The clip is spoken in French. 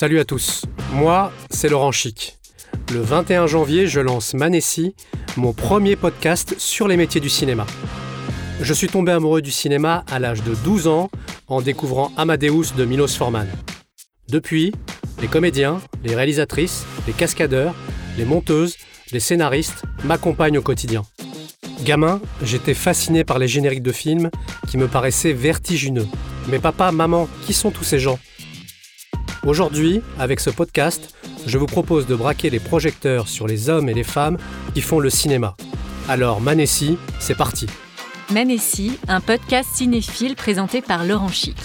Salut à tous, moi c'est Laurent Chic. Le 21 janvier, je lance Manessi, mon premier podcast sur les métiers du cinéma. Je suis tombé amoureux du cinéma à l'âge de 12 ans en découvrant Amadeus de Milos Forman. Depuis, les comédiens, les réalisatrices, les cascadeurs, les monteuses, les scénaristes m'accompagnent au quotidien. Gamin, j'étais fasciné par les génériques de films qui me paraissaient vertigineux. Mais papa, maman, qui sont tous ces gens? Aujourd'hui, avec ce podcast, je vous propose de braquer les projecteurs sur les hommes et les femmes qui font le cinéma. Alors Manessi, c'est parti Manessi, un podcast cinéphile présenté par Laurent Chic.